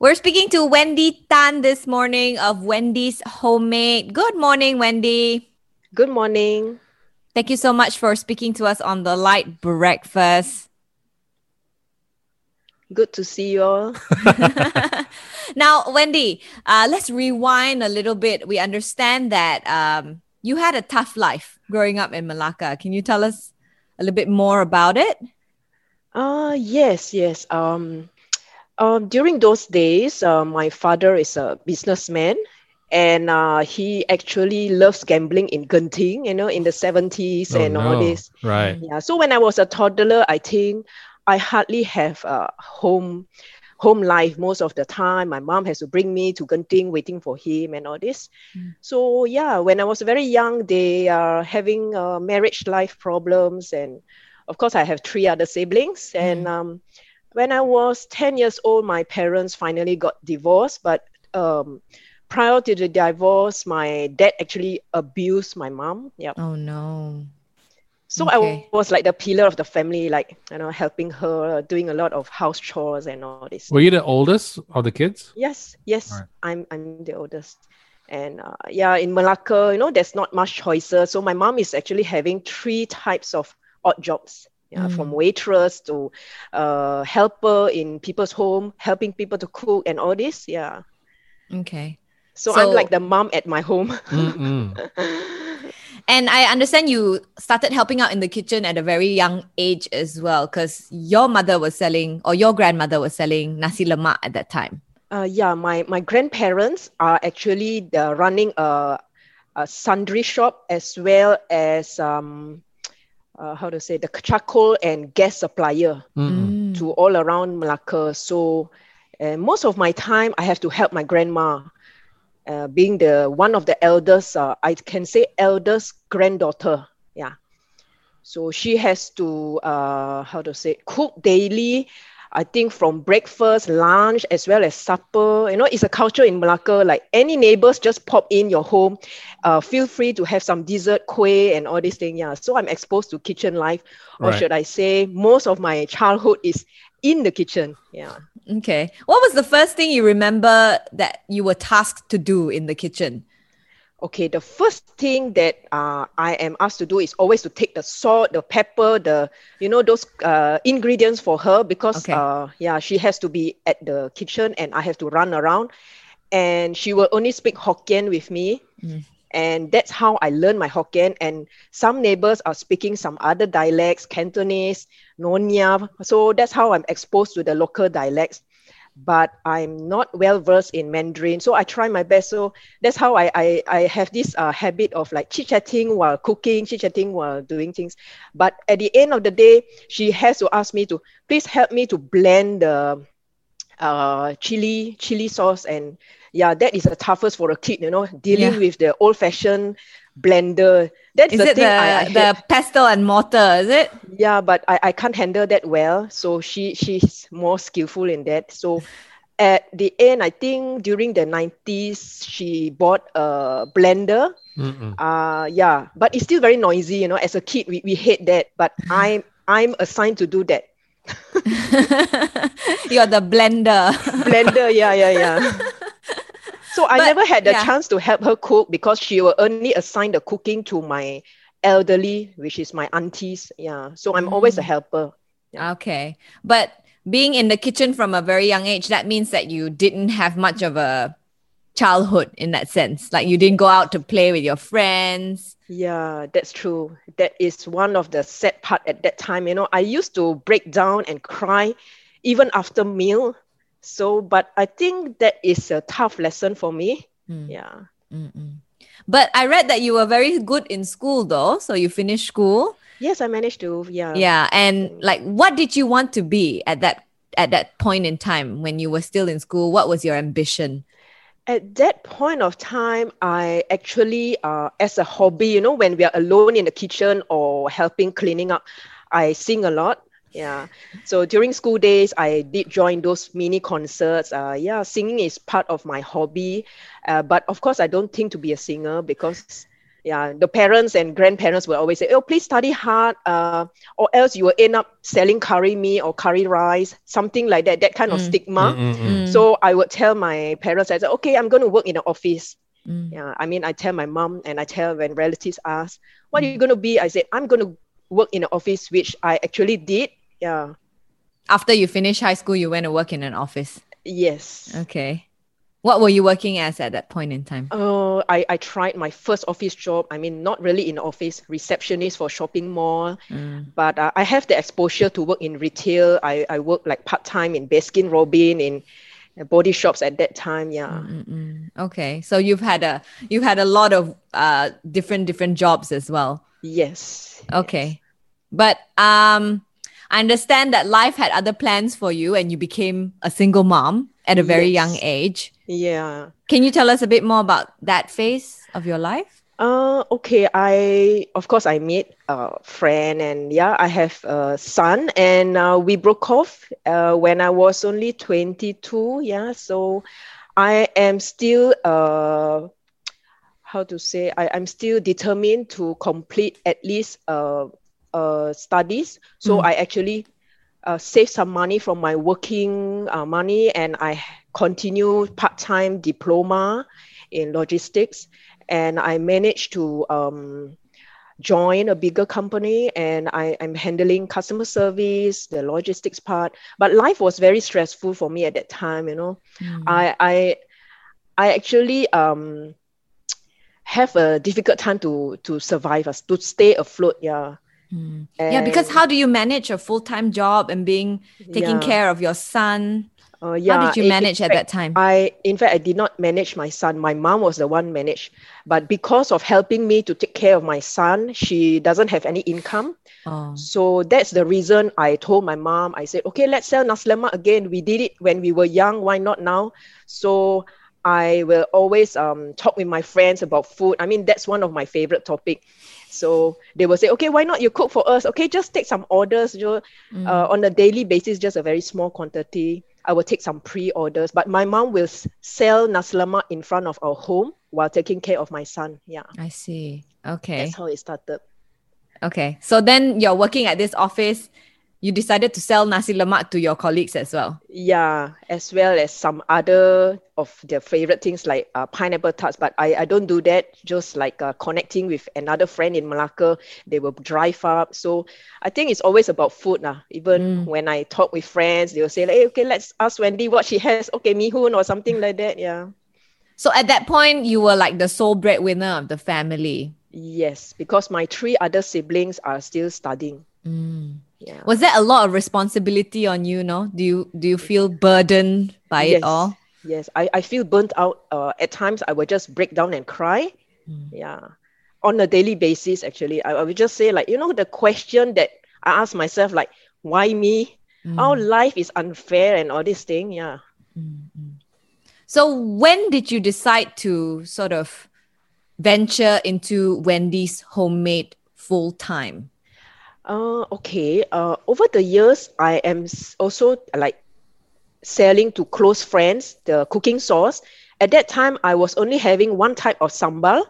We're speaking to Wendy Tan this morning of Wendy's Homemade. Good morning, Wendy. Good morning. Thank you so much for speaking to us on the light breakfast. Good to see you all. now, Wendy, uh, let's rewind a little bit. We understand that um, you had a tough life growing up in Malacca. Can you tell us a little bit more about it? Uh, yes, yes. Um, um, during those days, uh, my father is a businessman and uh, he actually loves gambling in Genting, you know, in the 70s Oh, and all this. Right. Yeah. So when I was a toddler, I think I hardly have a home home life most of the time. My mom has to bring me to Genting waiting for him and all this. Mm. So yeah, when I was very young, they are having uh, marriage life problems and of course I have three other siblings and um, when I was 10 years old, my parents finally got divorced. But um, prior to the divorce, my dad actually abused my mom. Yeah. Oh, no. So Okay. I was like the pillar of the family, like you know, helping her, doing a lot of house chores and all this. Were you the oldest of the kids? Yes, yes, Alright. I'm I'm the oldest, and uh, yeah, in Malacca, you know, there's not much choices. So my mom is actually having three types of odd jobs. Yeah, from Mm. waitress to uh, helper in people's home, helping people to cook and all this. Yeah, Okay. so, So- I'm like the mom at my home. And I understand you started helping out in the kitchen at a very young age as well, because your mother was selling, or your grandmother was selling nasi lemak at that time. Uh, yeah, my, my grandparents are actually uh, running a, a sundry shop as well as um, uh, how to say the charcoal and gas supplier Mm-mm. to all around Malacca. So uh, most of my time I have to help my grandma. Uh, being the one of the eldest, uh, I can say eldest granddaughter. Yeah. So she has to uh, how to say cook daily. I think from breakfast, lunch, as well as supper. You know, it's a culture in Malacca. Like any neighbors just pop in your home, uh, feel free to have some dessert, kueh, and all these things. Yeah. So I'm exposed to kitchen life, or Right. should I say, most of my childhood is in the kitchen. Yeah. Okay. What was the first thing you remember that you were tasked to do in the kitchen? Okay, the first thing that uh, I am asked to do is always to take the salt, the pepper, the you know those uh, ingredients for her because Okay. uh, yeah she has to be at the kitchen and I have to run around, and she will only speak Hokkien with me, Mm. and that's how I learned my Hokkien. And some neighbors are speaking some other dialects, Cantonese, Nonya. So that's how I'm exposed to the local dialects. But I'm not well versed in Mandarin, so I try my best. So that's how I I, I have this uh, habit of like chit chatting while cooking, chit chatting while doing things. But at the end of the day, she has to ask me to please help me to blend the uh, chili chili sauce and yeah, that is the toughest for a kid, you know, dealing Yeah. with the old fashioned blender. That's Is the it thing the, I, I the hate. pestle and mortar? Is it? Yeah, but I, I can't handle that well. So she she's more skillful in that. So at the end, I think during the 90s, she bought a blender. Mm-mm. Uh yeah, but it's still very noisy, you know. As a kid, we, we hate that. But I'm I'm assigned to do that. You're the blender. Blender, yeah, yeah, yeah. So I But, never had the yeah. chance to help her cook because she will only assign the cooking to my elderly, which is my aunties. Yeah. So I'm always a Mm. helper. Yeah. Okay. But being in the kitchen from a very young age, that means that you didn't have much of a childhood in that sense. Like you didn't go out to play with your friends. Yeah, that's true. That is one of the sad part at that time. You know, I used to break down and cry even after meal. So, but I think that is a tough lesson for me. Mm, Yeah. mm-mm. But I read that you were very good in school though. So you finished school. Yes, I managed to. Yeah. Yeah. And like what did you want to be at that at that point in time when you were still in school? What was your ambition? At that point of time, I actually, uh, as a hobby, you know, when we are alone in the kitchen or helping cleaning up, I sing a lot. Yeah. So during school days, I did join those mini concerts. Uh, yeah, singing is part of my hobby. Uh, but of course, I don't think to be a singer because yeah, the parents and grandparents will always say, "Oh, please study hard, uh, or else you will end up selling curry meat or curry rice, something like that." That kind of Mm. stigma. Mm, mm, mm. So I would tell my parents, I said, "Okay, I'm going to work in the office." mm, Yeah, I mean, I tell my mom and I tell when relatives ask, "What Mm. are you going to be?" I said, "I'm going to work in the office," which I actually did. Yeah. After you finish high school, you went to work in an office. Yes. Okay. What were you working as at that point in time? Oh, I, I tried my first office job. I mean, not really in office, receptionist for shopping mall. Mm, But uh, I have the exposure to work in retail. I, I work like part time in Baskin Robin in body shops at that time. Yeah. mm, mm. Okay. So you've had a you've had a lot of uh different different jobs as well. Yes. Okay. But um I understand that life had other plans for you and you became a single mom at a very young age. Yeah. Can you tell us a bit more about that phase of your life? Uh, okay. I of course I met a friend and yeah, I have a son and uh, we broke off uh, when I was only 22. Yeah, so I am still uh, how to say I, I'm still determined to complete at least uh, uh, studies. So Mm. I actually uh, save some money from my working uh, money and I continue part-time diploma in logistics and I managed to um, join a bigger company and I, I'm handling customer service, the logistics part. But life was very stressful for me at that time, you know. Mm. I I I actually um have a difficult time to to survive, uh, to stay afloat. Yeah. Mm. yeah, because how do you manage a full time job and being taking yeah. care of your son? Uh, yeah. how did you in- in manage at that time? I, in fact, I did not manage my son. My mom was the one managed, but because of helping me to take care of my son, she doesn't have any income. oh. So that's the reason I told my mom. I said, okay, let's sell nasi lemak again. We did it when we were young. Why not now? So I will always um, talk with my friends about food. I mean, that's one of my favorite topic. So they will say, okay, why not you cook for us? Okay, just take some orders. You know, Mm. uh, on a daily basis, just a very small quantity. I will take some pre-orders, but my mom will sell nasi lemak in front of our home while taking care of my son. Yeah, I see. Okay. that's how it started. Okay. So then you're working at this office. You decided to sell nasi lemak to your colleagues as well. Yeah, as well as some other of their favorite things like uh, pineapple tarts. But I, I don't do that. Just like uh, connecting with another friend in Malacca, they will drive up. So I think it's always about food. Nah. Mm. Even when I talk with friends, they will say, like, hey, okay, let's ask Wendy what she has. Okay, mihun or something like that. Yeah. So at that point, you were like the sole breadwinner of the family. Yes, because my three other siblings are still studying. Mm. Yeah. Was there a lot of responsibility on you? No, do you do you feel burdened by it all? Yes, I, I feel burnt out. Uh, at times, I would just break down and cry. Mm. Yeah, on a daily basis, actually, I, I would just say like, you know, the question that I ask myself, like, why me? Mm, life is unfair and all this thing. Yeah. mm, mm. So when did you decide to sort of venture into Wendy's homemade full time? Uh, okay. Uh, over the years, I am also like selling to close friends the cooking sauce. At that time, I was only having one type of sambal.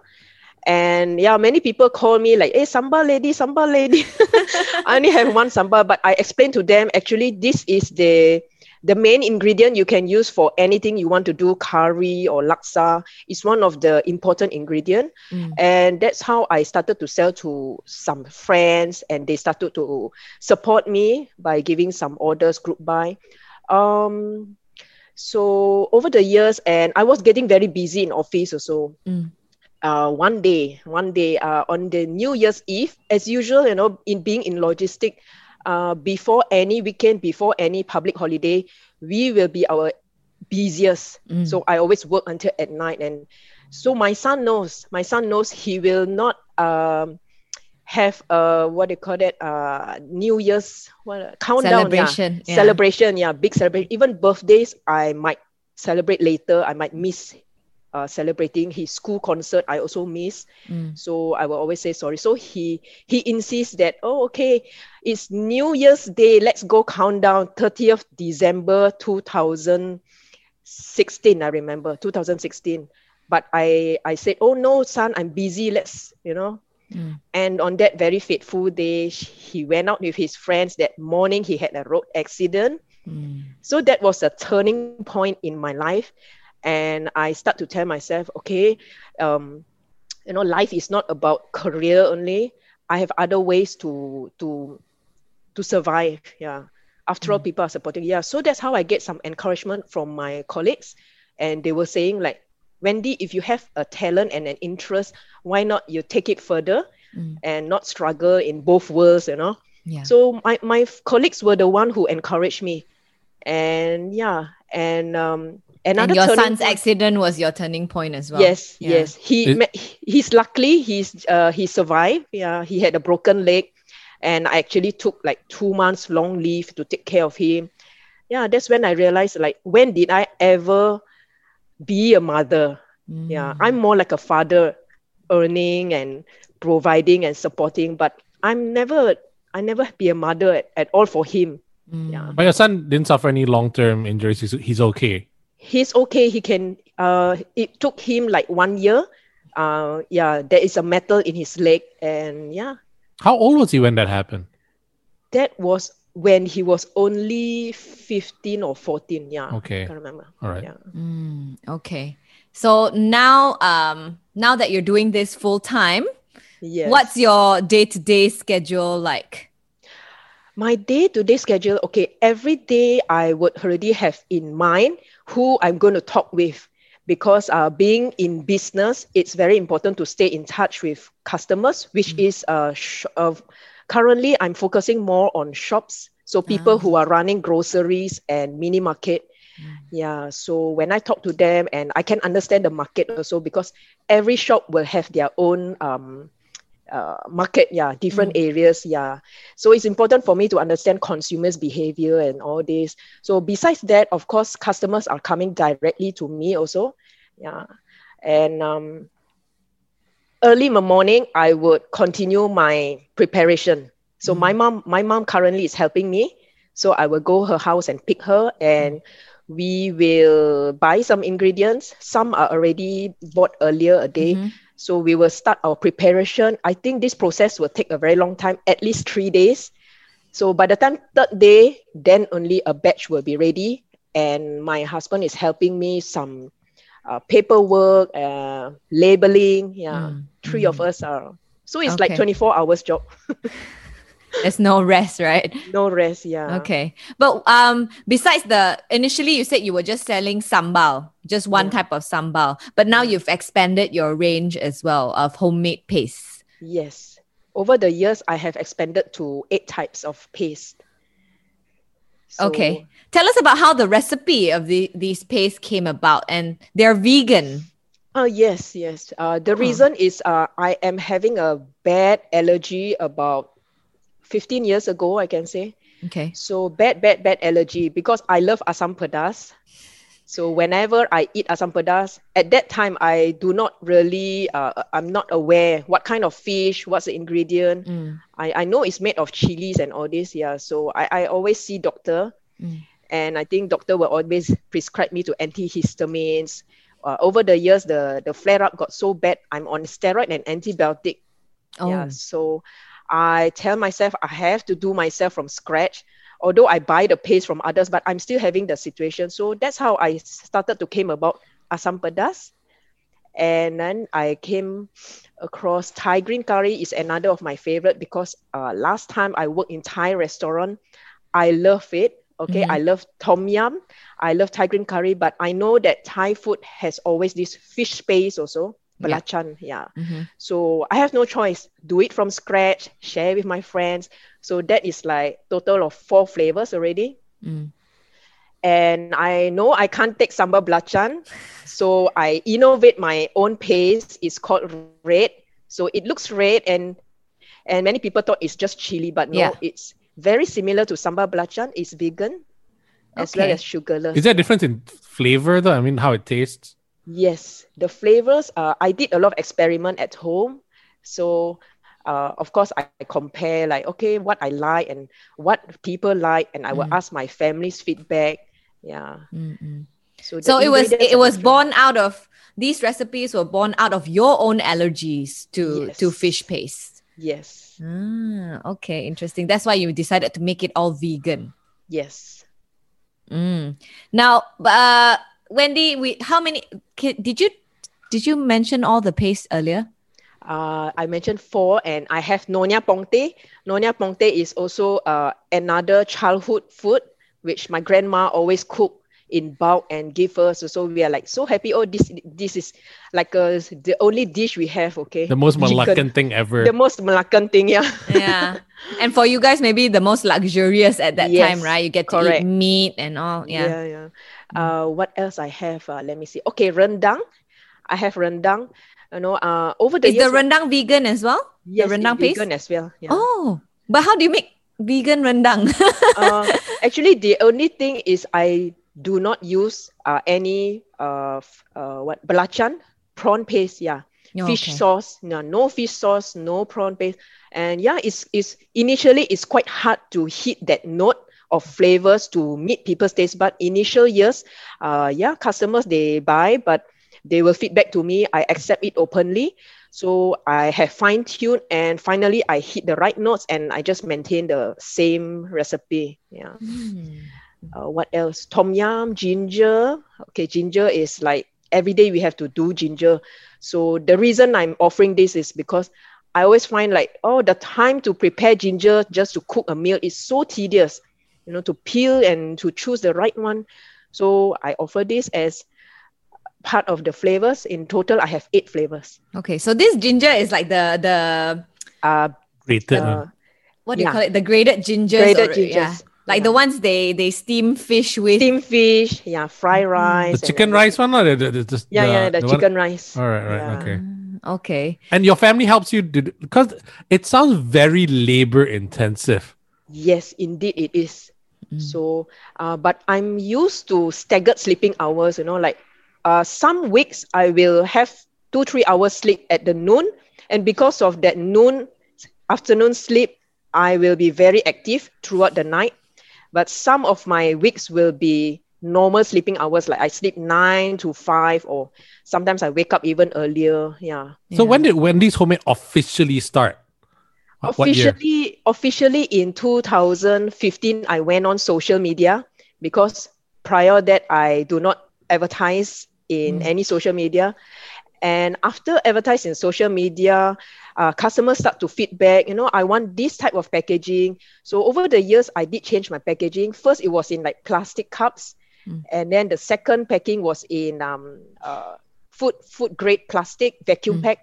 And yeah, many people call me like, hey, sambal lady, sambal lady. I only have one sambal, but I explained to them actually this is the the main ingredient you can use for anything you want to do, curry or laksa. is one of the important ingredient. Mm. And that's how I started to sell to some friends, and they started to support me by giving some orders, group buy. Um, so over the years, and I was getting very busy in office also. Mm. Uh, one day, one day uh, on the New Year's Eve, as usual, you know, in being in logistic, uh, before any weekend, before any public holiday, we will be our busiest. Mm. So I always work until at night, and so my son knows. My son knows he will not um, have a what they call it, uh, New Year's what countdown yeah. Celebration, yeah. celebration yeah big celebration. Even birthdays, I might celebrate later. I might miss. Uh, celebrating his school concert, I also miss. Mm. So I will always say sorry. So he he insists that oh okay, it's New Year's Day. Let's go countdown. Thirtieth December two thousand sixteen. I remember two thousand sixteen. but I I said, oh no, son, I'm busy. Let's you know. Mm. And on that very fateful day, he went out with his friends. That morning, he had a road accident. Mm. So that was a turning point in my life, and I start to tell myself, okay, um, you know, life is not about career only. I have other ways to to to survive. Yeah. After all, people are supporting. Yeah. So that's how I get some encouragement from my colleagues, and they were saying like, Wendy, if you have a talent and an interest, why not you take it further Mm. and not struggle in both worlds, you know? Yeah. So my, my colleagues were the one who encouraged me. And yeah, and um another and your son's point- accident was your turning point as well. Yes, Yeah. yes. He It- he's luckily he's uh he survived. Yeah, he had a broken leg, and I actually took like two months long leave to take care of him. Yeah, that's when I realized like when did I ever be a mother? Yeah, Mm. I'm more like a father, earning and providing and supporting, but I'm never I never be a mother at, at all for him. Mm. Yeah. But your son didn't suffer any long term injuries. He's, he's okay. He's okay. He can. Uh, it took him like one year. Uh, yeah, there is a metal in his leg, and yeah, How old was he when that happened? that was when he was only fifteen or fourteen. Yeah, Okay. I can't remember. All right. Yeah, Mm, okay. So now, um, now that you're doing this full time, yes. what's your day to day schedule like? my day-to-day schedule? Okay, every day I would already have in mind who I'm going to talk with, because uh, being in business, it's very important to stay in touch with customers, which is uh, sh- uh, currently I'm focusing more on shops. So people Ah. who are running groceries and mini market. Yeah. So when I talk to them and I can understand the market also because every shop will have their own um, uh, market. Yeah. Different areas. Yeah. So it's important for me to understand consumers' behavior and all this. So besides that, of course, customers are coming directly to me also. Yeah. And um, early in the morning, I would continue my preparation. So my mom, my mom currently is helping me. So I will go her house and pick her, and we will buy some ingredients. Some are already bought earlier a day. Mhm. So we will start our preparation. I think this process will take a very long time, at least three days. So by the time third day, then only a batch will be ready, and my husband is helping me some uh, paperwork, uh, labeling. Yeah, Mm, three of us are. So it's like twenty four hours job, There's no rest, right? no rest. Yeah. Okay. But um besides the initially you said you were just selling sambal, just one Yeah. type of sambal. But now you've expanded your range as well of homemade paste. Yes. Over the years, I have expanded to eight types of paste. So- okay. Tell us about how the recipe of the, these pastes came about and they're vegan. Oh yes, yes. Uh, the reason is uh, I am having a bad allergy about 15 years ago, I can say. Okay. So bad, bad, bad allergy because I love asam pedas. So whenever I eat asam pedas, at that time I do not really, uh, I'm not aware what kind of fish, what's the ingredient. Mm. I, I know it's made of chilies and all this, yeah. So I, I always see doctor, Mm. and I think doctor will always prescribe me to antihistamines. Uh, over the years, the the flare up got so bad. I'm on steroid and antibiotic. Oh. Yeah. So I tell myself I have to do myself from scratch. Although I buy the paste from others, but I'm still having the situation. So that's how I started to came about asam pedas. And then I came across Thai green curry is another of my favorite because uh, last time I worked in Thai restaurant, I love it. Okay, Mhm. I love tom yum, I love Thai green curry, but I know that Thai food has always this fish paste also. Belacan, yeah. Mhm. So I have no choice. Do it from scratch, share with my friends. So that is like total of four flavors already. Mm. And I know I can't take sambal belacan, so I innovate my own paste. It's called red. So it looks red, and and many people thought it's just chili, but no, Yeah. it's very similar to sambal belacan. It's vegan, as well as sugarless. Is there a difference in flavor though? I mean, how it tastes? Yes, the flavors. Uh, I did a lot of experiment at home, so uh, of course I compare like okay what I like and what people like, and I will Mm. ask my family's feedback. Yeah. Mm-mm. So So it was it was born out of these recipes were born out of your own allergies to to fish paste. Yes. Ah, okay, interesting. That's why you decided to make it all vegan. Yes. Mm. Now, uh, Wendy, we how many did you did you mention all the paste earlier? Uh, I mentioned four, and I have Nonya Pongteh. Nonya Pongteh is also uh, another childhood food which my grandma always cook in bulk and give us. So we are like so happy. Oh, this this is like uh, the only dish we have. Okay, The most Chicken. Malaccan thing ever. the most Malaccan thing. Yeah. Yeah, and for you guys, maybe the most luxurious at that time, right? You get to correct. eat meat and all. Yeah. yeah, yeah. Uh, what else I have? Uh, let me see. Okay, rendang. I have rendang. You know, uh, over the Is the years, rendang vegan as well? yes, the rendang paste? vegan as well. Yeah. Oh, but how do you make vegan rendang? uh, actually, the only thing is I do not use uh, any uh, uh, what belacan prawn paste. Yeah, Oh, fish okay. sauce. No, no fish sauce, no prawn paste. And yeah, it's it's initially it's quite hard to hit that note of flavors to meet people's taste. But initial years, uh, yeah, customers they buy, but they will feedback to me. I accept it openly. So I have fine tuned and finally I hit the right notes and I just maintain the same recipe. Yeah. Mm. Uh, what else? Tom yum, ginger. Okay, ginger is like every day we have to do ginger. So the reason I'm offering this is because I always find like, oh, the time to prepare ginger just to cook a meal is so tedious, you know, to peel and to choose the right one. So I offer this as part of the flavors. In total, I have eight flavors. Okay, so this ginger is like the the Uh, Grated. uh, what do you Yeah. call it? The grated gingers. Graded or- gingers, Yeah. Like the ones they they steam fish with. Steam fish, yeah, fried rice. the chicken rice one or the, the, the, the- Yeah, yeah, the, one- chicken rice. All right, right, Yeah. okay. Okay. And your family helps you do because it sounds very labor intensive. Yes, indeed it is. So, uh, but I'm used to staggered sleeping hours. You know, like uh, some weeks I will have two three hours sleep at the noon, and because of that noon afternoon sleep, I will be very active throughout the night. But some of my weeks will be normal sleeping hours, like I sleep nine to five, or sometimes I wake up even earlier. Yeah. So Yeah. when did Wendy's Homemade officially start? What- what year? officially officially in 2015 i went on social media because prior that i do not advertise in mm. any social media and after advertising social media uh, customers start to feedback you know i want this type of packaging. So over the years i did change my packaging. First it was in like plastic cups. Mm. and then the second packing was in um, uh, food food grade plastic vacuum Mm. pack.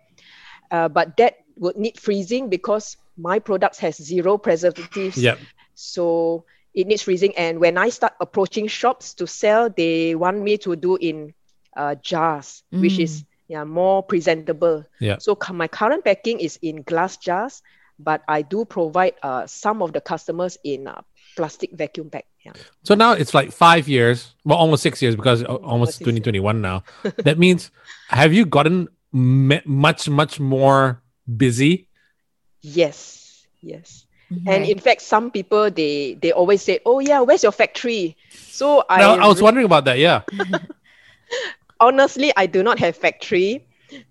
Uh, but that would need freezing because my products has zero preservatives. Yep. so it needs freezing. And when i start approaching shops to sell they want me to do in uh, jars which is yeah more presentable Yeah. so my current packing is in glass jars but i do provide uh, some of the customers in uh, plastic vacuum pack yeah So now it's like five years, well, almost six years because almost six years. 2021 now. that means, have you gotten me- much, much more busy? yes yes and in fact some people they they always say oh yeah where's your factory so i Now, I was re- wondering about that. Yeah. honestly i do not have factory.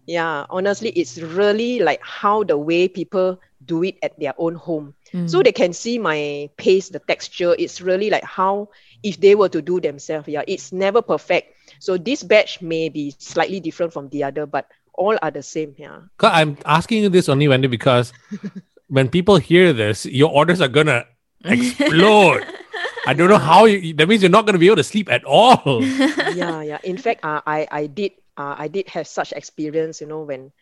Yeah honestly it's really like how the way people do it at their own home. So Mm. they can see my paste the texture. It's really like how if they were to do themselves yeah it's never perfect. So this batch may be slightly different from the other but all are the same yeah. 'Cause I'm asking you this only, Wendy, because when people hear this, your orders are gonna explode. I don't know how you, that means you're not gonna be able to sleep at all. yeah yeah in fact uh, i i did uh, i did have such experience you know when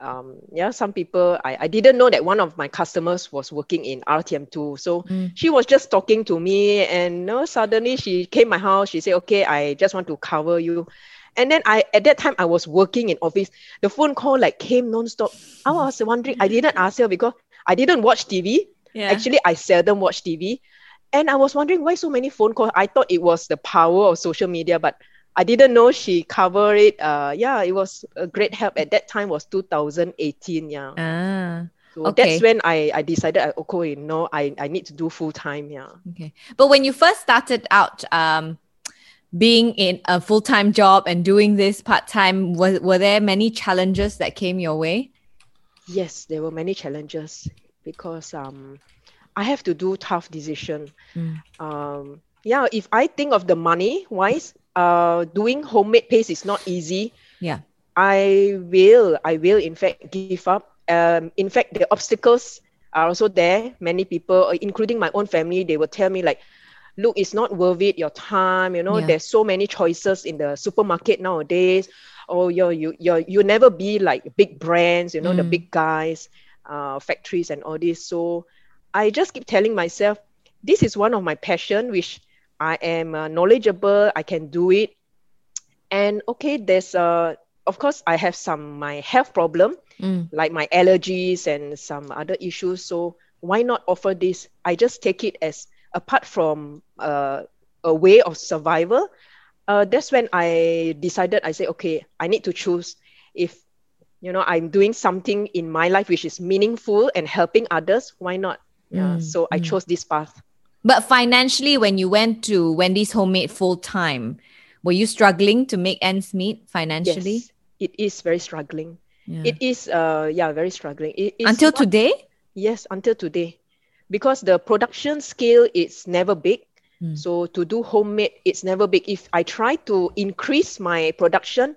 um yeah some people i i didn't know that one of my customers was working in rtm2 so Mm. she was just talking to me and you know, suddenly she came my house she said okay i just want to cover you and then i at that time i was working in office the phone call like came non-stop i was wondering i didn't ask her because i didn't watch tv Yeah. Actually, I seldom watch TV. And I was wondering why so many phone calls. I thought it was the power of social media, but I didn't know she covered it. Uh, yeah, it was a great help. At that time was 2018. Yeah. ah. So okay. that's when I, I decided, uh, okay, no, I, I need to do full time. Yeah. Okay. But when you first started out, um, being in a full time job and doing this part time, were, were there many challenges that came your way? Yes, there were many challenges because um, I have to do tough decision. Mm. Um, yeah, if I think of the money wise, uh, doing homemade paste is not easy. Yeah. I will, I will in fact give up. Um, in fact, the obstacles are also there. Many people, uh, including my own family, they will tell me like, look, it's not worth it, your time, you know, Yeah. there's so many choices in the supermarket nowadays. Oh, you're, you, you're, you never be like big brands, you know, the Mm. big guys, uh, factories and all this. So I just keep telling myself, this is one of my passion, which I am uh, knowledgeable, I can do it. And okay, there's uh, of course I have some my health problem, Mm. like my allergies and some other issues. So why not offer this? I just take it as apart from uh, a way of survival. Uh, that's when I decided. I say, okay, I need to choose. If you know I'm doing something in my life which is meaningful and helping others, why not? Yeah. Mm, So I mm. chose this path. But financially, when you went to Wendy's Homemade full time, were you struggling to make ends meet financially? Yes, it is very struggling. Yeah. It is, uh, yeah, very struggling. It is Until not- today? Yes, until today, because the production scale is never big. Mm. So to do homemade, it's never big. If I try to increase my production,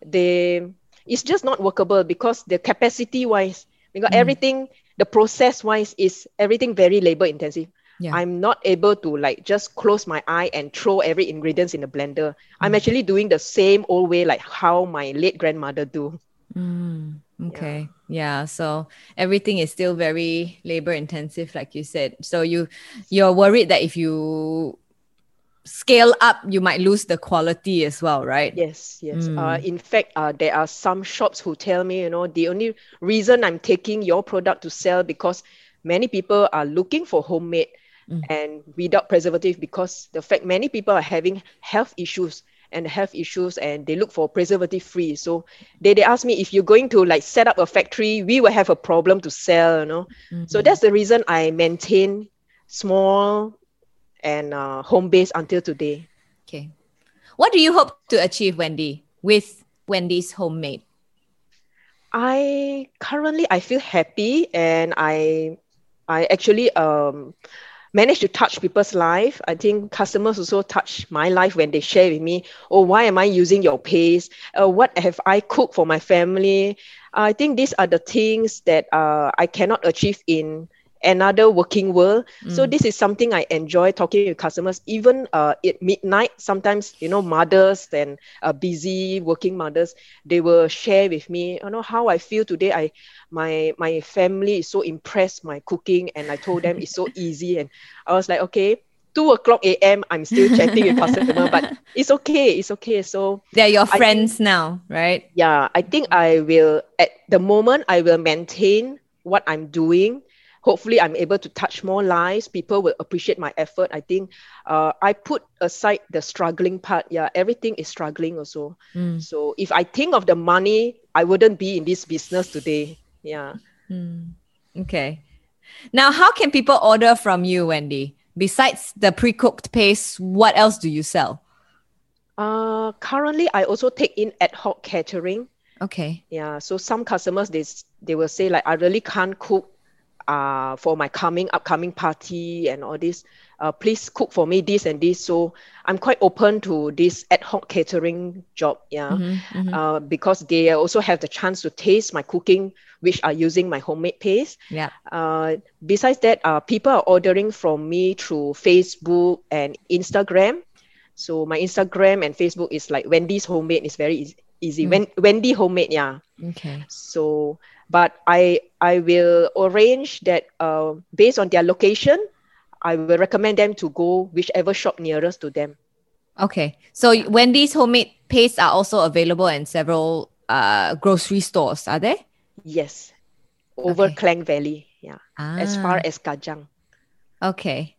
the it's just not workable because the capacity wise, because Mm. everything, the process wise is everything very labor intensive. Yeah. I'm not able to like just close my eye and throw every ingredients in the blender. I'm Mm. actually doing the same old way like how my late grandmother do. Mm, okay. Yeah. So everything is still very labor intensive, like you said. So you you're worried that if you scale up, you might lose the quality as well, right? Yes, yes. Mm. Uh, in fact, uh, there are some shops who tell me, you know, the only reason I'm taking your product to sell because many people are looking for homemade Mm. and without preservative because the fact many people are having health issues and health issues and they look for preservative free. So they, they ask me if you're going to like set up a factory, we will have a problem to sell, you know. So Mhm. that's the reason I maintain small and uh, home base until today. okay. What do you hope to achieve, Wendy, with Wendy's Homemade? I currently I feel happy and I I actually um managed to touch people's life. I think customers also touch my life when they share with me, oh, why am I using your paste? Uh, what have I cooked for my family? I think these are the things that uh, I cannot achieve in another working world. So Mm. this is something I enjoy talking with customers, even uh, at midnight. Sometimes you know mothers and uh, busy working mothers, they will share with me, you know how I feel today. I my my family is so impressed my cooking, and I told them it's so easy, and I was like, okay. Two o'clock a.m. I'm still chatting with customer, but it's okay. It's okay. So They're your think- friends now, right? yeah, I think I will at the moment I will maintain what I'm doing. Hopefully, I'm able to touch more lives. People will appreciate my effort. I think uh, I put aside the struggling part. Yeah, everything is struggling also. Mm. So if I think of the money, I wouldn't be in this business today. Yeah. Mm. Okay. Now, how can people order from you, Wendy? Besides the pre-cooked paste, what else do you sell? Uh, currently, I also take in ad hoc catering. Okay. Yeah, so some customers they they will say like I really can't cook uh for my coming upcoming party and all this. Uh, please cook for me this and this. So I'm quite open to this ad hoc catering job. Yeah, Mhm, mhm. uh, because they also have the chance to taste my cooking, which are using my homemade paste. Yeah. Uh, besides that, uh, people are ordering from me through Facebook and Instagram. So my Instagram and Facebook is like Wendy's homemade. It's very easy. easy. Mm. Wen- Wendy homemade, yeah. Okay. So, but I I will arrange that uh, based on their location, I will recommend them to go whichever shop nearest to them. Okay. So Wendy's homemade pastes are also available in several uh, grocery stores, are they? Yes, over Okay. Klang Valley, yeah, as far Ah, as Kajang. Okay.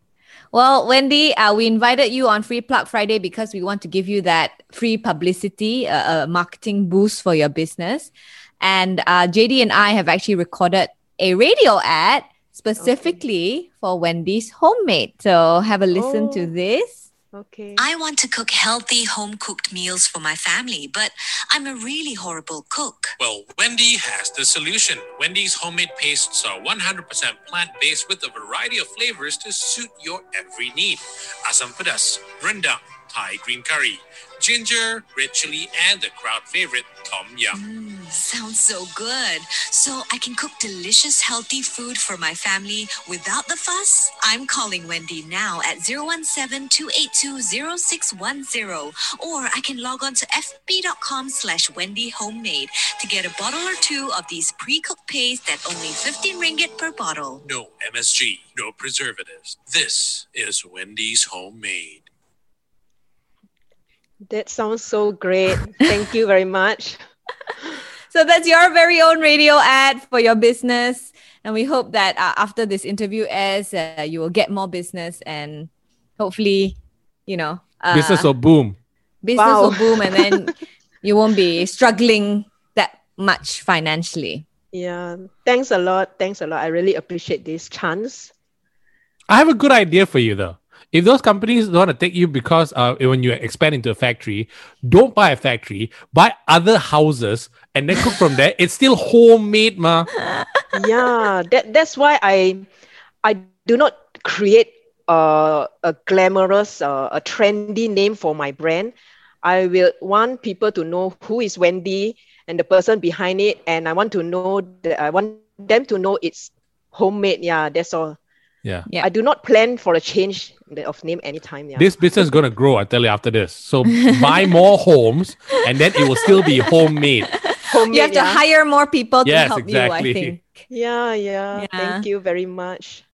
Well, Wendy, uh, we invited you on Free Plug Friday because we want to give you that free publicity, uh, a marketing boost for your business. And uh, JD and I have actually recorded a radio ad specifically for Wendy's Homemade. So have a listen to Oh. this. Okay. I want to cook healthy home cooked meals for my family, but I'm a really horrible cook. Well, Wendy has the solution. Wendy's homemade pastes are 100% plant based with a variety of flavors to suit your every need. Asam pedas, rendang, Thai green curry, ginger, red chili, and the crowd favorite, tom yum. Mm, sounds so good. So I can cook delicious, healthy food for my family without the fuss? I'm calling Wendy now at 017 282 0610. Or I can log on to fb.com slash Wendy Homemade to get a bottle or two of these pre cooked pastes at only 15 ringgit per bottle. No MSG, no preservatives. This is Wendy's homemade. That sounds so great. Thank you very much. So that's your very own radio ad for your business. And we hope that uh, after this interview airs, uh, you will get more business and hopefully, you know, uh, Business will boom. business Wow. will boom and then you won't be struggling that much financially. Yeah. Thanks a lot. Thanks a lot. I really appreciate this chance. I have a good idea for you though. If those companies don't want to take you because uh, when you expand into a factory, don't buy a factory, buy other houses and then cook from there. It's still homemade, ma. yeah, that that's why I I do not create uh, a glamorous, uh, a trendy name for my brand. I will want people to know who is Wendy and the person behind it, and I want to know that I want them to know it's homemade. Yeah, that's all. Yeah. Yeah. I do not plan for a change of name anytime. Yeah. This business is gonna grow, I tell you after this. So buy more homes and then it will still be homemade. homemade. You have to yeah. hire more people to Yes, help you, I think. Yeah, yeah, Yeah. Thank you very much.